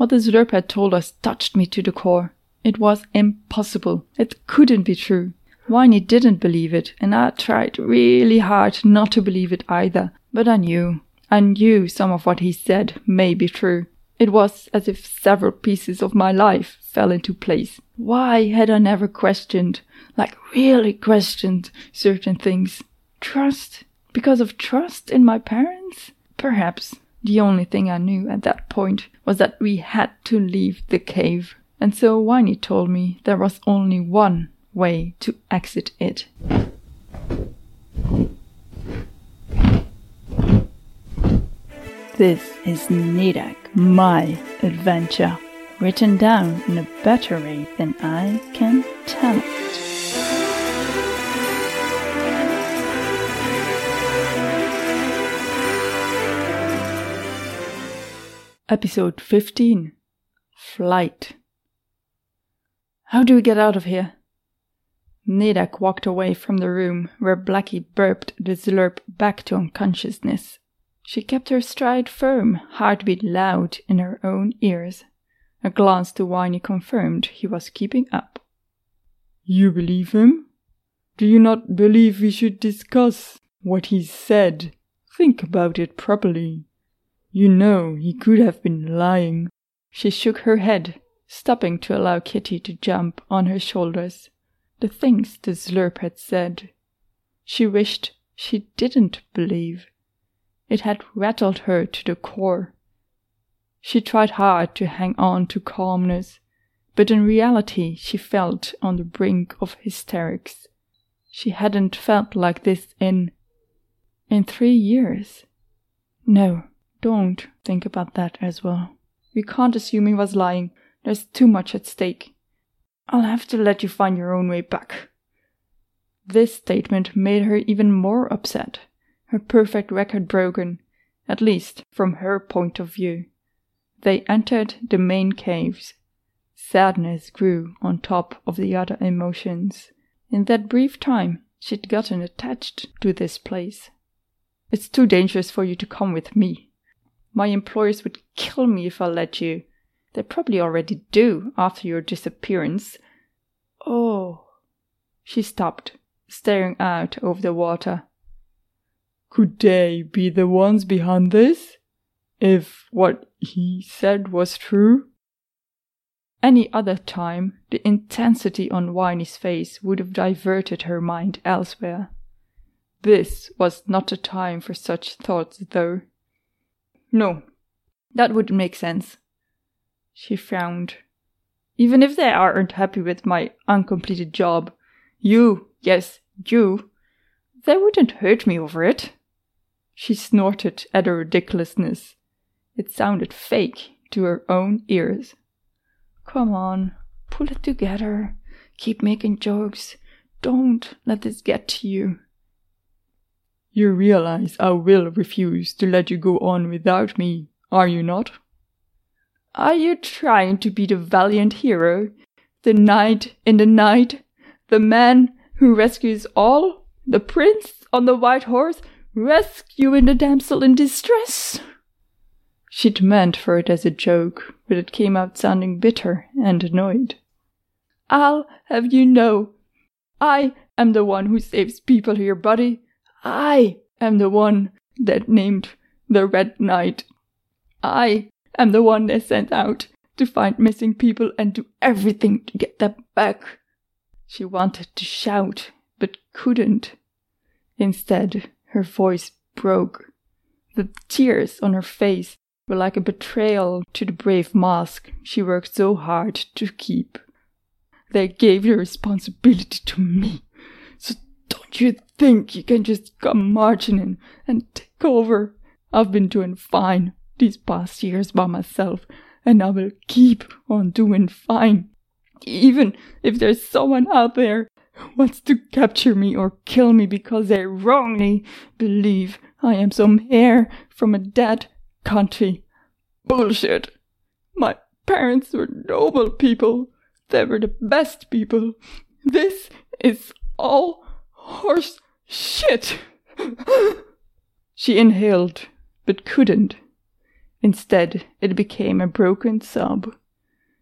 What the Slurp had told us touched me to the core. It was impossible. It couldn't be true. Whiny didn't believe it, and I tried really hard not to believe it either. But I knew. I knew some of what he said may be true. It was as if several pieces of my life fell into place. Why had I never questioned, like really questioned, certain things? Trust? Because of trust in my parents? Perhaps. The only thing I knew at that point was that we had to leave the cave. And so Whiny told me there was only one way to exit it. This is Nedek, my adventure, written down in a better way than I can tell it. Episode 15 Flight. How do we get out of here? Nedek walked away from the room where Blackie burped the slurp back to unconsciousness she kept her stride firm, heartbeat loud in her own ears. A glance to Whiny confirmed he was keeping up. You believe him? Do you not believe we should discuss what he said? Think about it properly. You know he could have been lying. She shook her head, stopping to allow Kitty to jump on her shoulders. The things the slurp had said. She wished she didn't believe. It had rattled her to the core. She tried hard to hang on to calmness, but in reality she felt on the brink of hysterics. She hadn't felt like this in. in three years. No, don't think about that as well. We can't assume he was lying. There's too much at stake. I'll have to let you find your own way back. This statement made her even more upset her perfect record broken, at least from her point of view. They entered the main caves. Sadness grew on top of the other emotions. In that brief time, she'd gotten attached to this place. It's too dangerous for you to come with me. My employers would kill me if I let you. They probably already do after your disappearance. Oh. She stopped, staring out over the water. Could they be the ones behind this? If what he said was true? Any other time, the intensity on Whiny's face would have diverted her mind elsewhere. This was not a time for such thoughts, though. No, that wouldn't make sense. She frowned. Even if they aren't happy with my uncompleted job, you, yes, you, they wouldn't hurt me over it. She snorted at her ridiculousness. It sounded fake to her own ears. Come on, pull it together. Keep making jokes. Don't let this get to you. You realize I will refuse to let you go on without me, are you not? Are you trying to be the valiant hero? The knight in the night? The man who rescues all? The prince on the white horse rescuing the damsel in distress. She'd meant for it as a joke, but it came out sounding bitter and annoyed. I'll have you know, I am the one who saves people here, buddy. I am the one that named the Red Knight. I am the one they sent out to find missing people and do everything to get them back. She wanted to shout, but couldn't. Instead, her voice broke. The tears on her face were like a betrayal to the brave mask she worked so hard to keep. They gave the responsibility to me. Don't you think you can just come marching in and take over? I've been doing fine these past years by myself, and I will keep on doing fine. Even if there's someone out there who wants to capture me or kill me because they wrongly believe I am some heir from a dead country. Bullshit. My parents were noble people. They were the best people. This is all horse shit. she inhaled, but couldn't. Instead, it became a broken sob.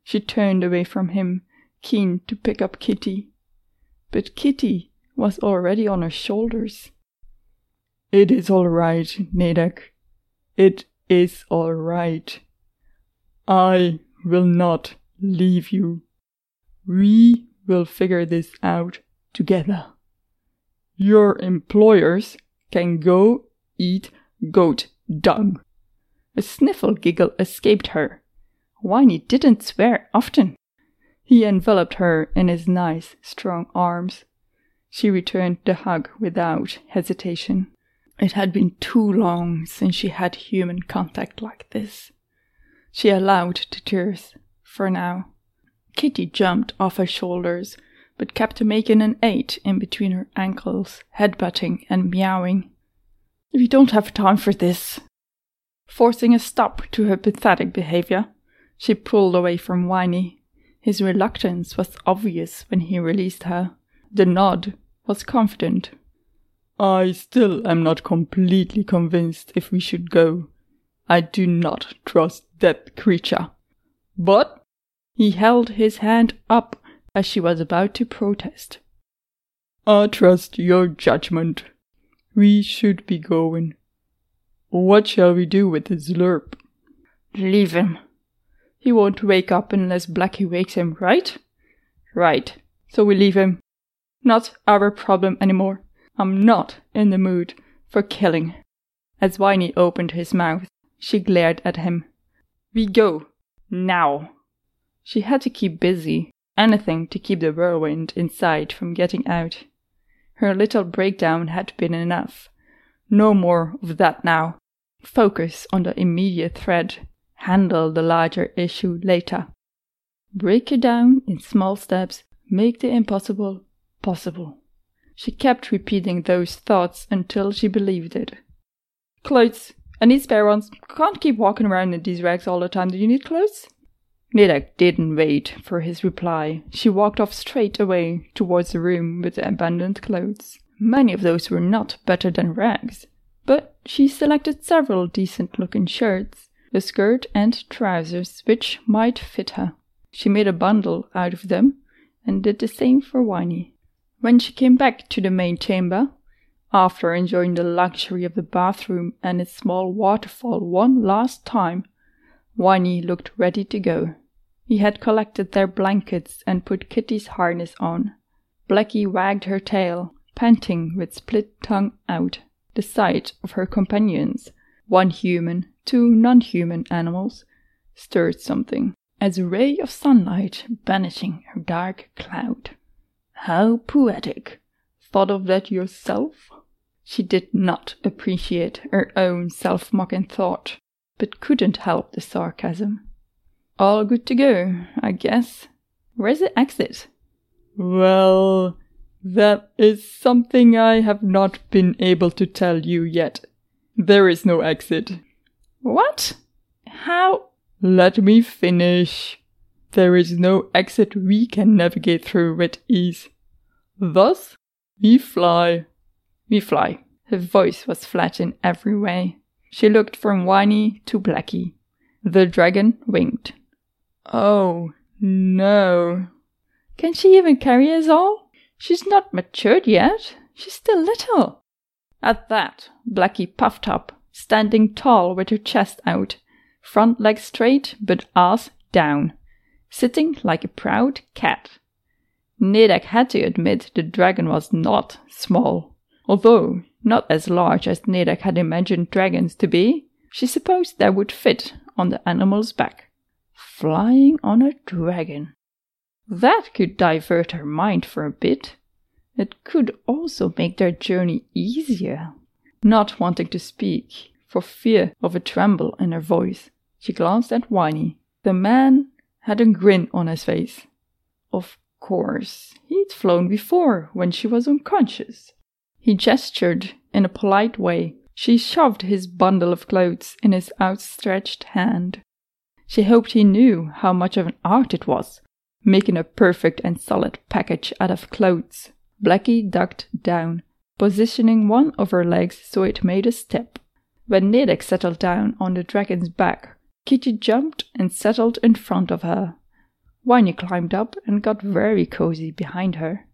She turned away from him, keen to pick up Kitty. But Kitty was already on her shoulders. It is all right, Nedek. It is all right. I will not leave you. We will figure this out together. Your employers can go eat goat dung. A sniffle giggle escaped her. Whiny didn't swear often. He enveloped her in his nice, strong arms. She returned the hug without hesitation. It had been too long since she had human contact like this. She allowed the tears, for now. Kitty jumped off her shoulders, but kept making an eight in between her ankles, headbutting and meowing. We don't have time for this. Forcing a stop to her pathetic behavior, she pulled away from Whiny. His reluctance was obvious when he released her. The nod was confident. I still am not completely convinced if we should go. I do not trust that creature. But he held his hand up as she was about to protest. I trust your judgment. We should be going. What shall we do with the Slurp? Leave him. He won't wake up unless Blackie wakes him, right? Right. So we leave him. Not our problem anymore. I'm not in the mood for killing. As Whiny opened his mouth, she glared at him. We go. Now. She had to keep busy, anything to keep the whirlwind inside from getting out. Her little breakdown had been enough. No more of that now. Focus on the immediate threat. Handle the larger issue later. Break it down in small steps. Make the impossible possible. She kept repeating those thoughts until she believed it. Clothes. I need spare ones. Can't keep walking around in these rags all the time. Do you need clothes? Nedek didn't wait for his reply. She walked off straight away towards the room with the abandoned clothes. Many of those were not better than rags, but she selected several decent looking shirts, a skirt and trousers which might fit her. She made a bundle out of them and did the same for Whiny. When she came back to the main chamber, after enjoying the luxury of the bathroom and its small waterfall one last time, Whiny looked ready to go. He had collected their blankets and put Kitty's harness on. Blackie wagged her tail, panting with split tongue out. The sight of her companions, one human, two non human animals, stirred something, as a ray of sunlight banishing a dark cloud. How poetic! Thought of that yourself? She did not appreciate her own self mocking thought but couldn't help the sarcasm. All good to go, I guess. Where's the exit? Well, that is something I have not been able to tell you yet. There is no exit. What? How? Let me finish. There is no exit we can navigate through with ease. Thus, we fly. We fly. Her voice was flat in every way. She looked from Whiny to Blackie. The dragon winked. Oh, no. Can she even carry us all? She's not matured yet. She's still little. At that, Blackie puffed up, standing tall with her chest out, front leg straight but ass down, sitting like a proud cat. Nedek had to admit the dragon was not small, although not as large as Nedek had imagined dragons to be, she supposed they would fit on the animal's back. Flying on a dragon. That could divert her mind for a bit. It could also make their journey easier. Not wanting to speak, for fear of a tremble in her voice, she glanced at Whiny. The man had a grin on his face. Of course, he'd flown before when she was unconscious. He gestured in a polite way. She shoved his bundle of clothes in his outstretched hand. She hoped he knew how much of an art it was, making a perfect and solid package out of clothes. Blackie ducked down, positioning one of her legs so it made a step. When Nedek settled down on the dragon's back, Kitty jumped and settled in front of her. Whiny climbed up and got very cozy behind her.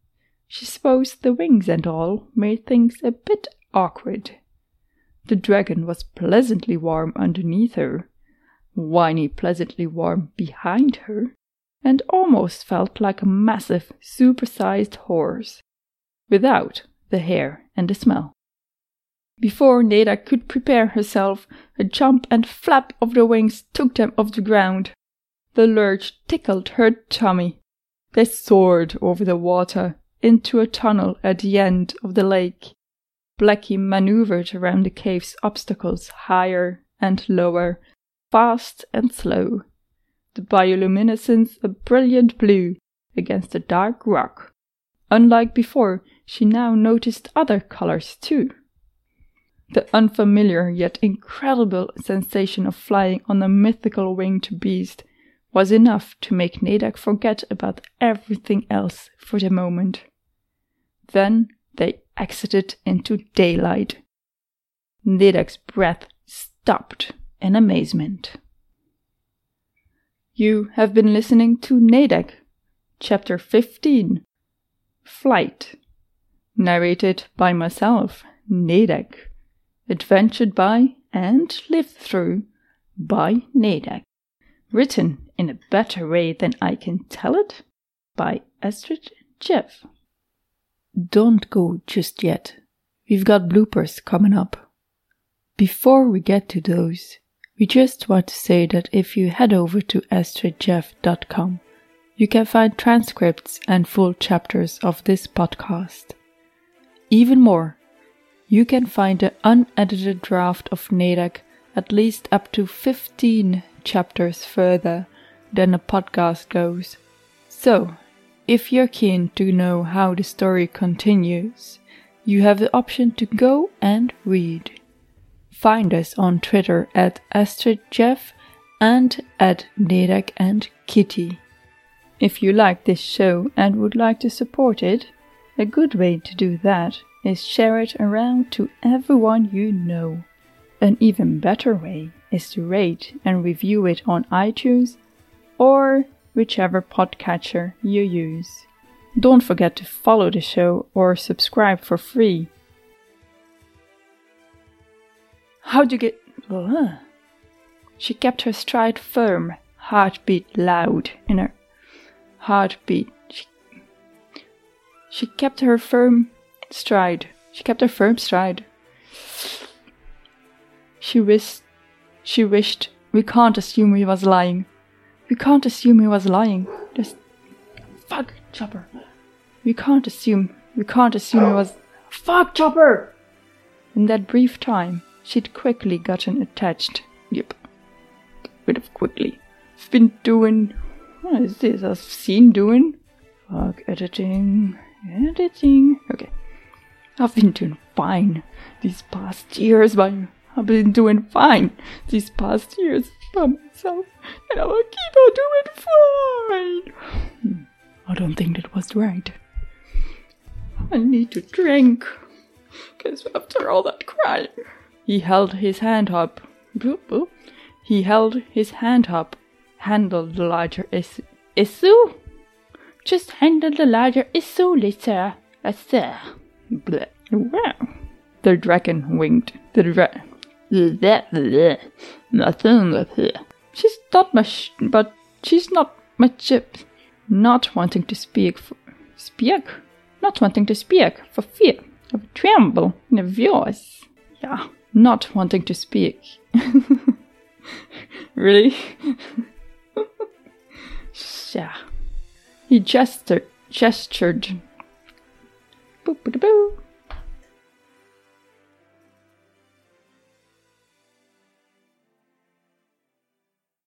She supposed the wings and all made things a bit awkward. The dragon was pleasantly warm underneath her, Whiny pleasantly warm behind her, and almost felt like a massive, supersized horse, without the hair and the smell. Before Neda could prepare herself, a jump and flap of the wings took them off the ground. The lurch tickled her tummy. They soared over the water into a tunnel at the end of the lake. Blackie maneuvered around the cave's obstacles higher and lower, fast and slow. The bioluminescence a brilliant blue against the dark rock. Unlike before, she now noticed other colors too. The unfamiliar yet incredible sensation of flying on a mythical winged beast was enough to make Nedek forget about everything else for the moment. Then they exited into daylight. Nedek's breath stopped in amazement. You have been listening to Nedek, Chapter 15 Flight, narrated by myself, Nedek adventured by and lived through by Nedek. Written in a better way than I can tell it by Astrid Jeff. Don't go just yet. We've got bloopers coming up. Before we get to those, we just want to say that if you head over to astridjeff.com, you can find transcripts and full chapters of this podcast. Even more, you can find the unedited draft of Nedek at least up to 15 chapters further than the podcast goes. So, if you're keen to know how the story continues, you have the option to go and read. Find us on Twitter at AstridJeff and at Nedek and Kitty. If you like this show and would like to support it, a good way to do that is share it around to everyone you know. An even better way is to rate and review it on iTunes or whichever podcatcher you use. Don't forget to follow the show or subscribe for free. How'd you get. Uh, she kept her stride firm, heartbeat loud in her heartbeat. She, she kept her firm stride. She kept her firm stride. She wished. She wished. We can't assume he was lying. We can't assume he was lying. Just. Fuck, Chopper. We can't assume. We can't assume he was. Fuck, Chopper! In that brief time, she'd quickly gotten attached. Yep. Bit of quickly. I've been doing. What is this? I've seen doing. Fuck, editing. Editing. Okay. I've been doing fine these past years by I've been doing fine these past years by myself and I will keep on doing fine. Hmm, I don't think that was right. I need to drink. Because after all that crying. He held his hand up. He held his hand up. Handle the larger issue. Issue? Just handle the larger issue, Lisa. Sir. Bleh. Wow. The dragon winked. The dragon. Nothing up here. She's not much, but she's not much. Uh, not wanting to speak. For, speak? Not wanting to speak for fear of tremble in her voice. Yeah, not wanting to speak. really? yeah. He gestured, gestured Boop, boop, boop.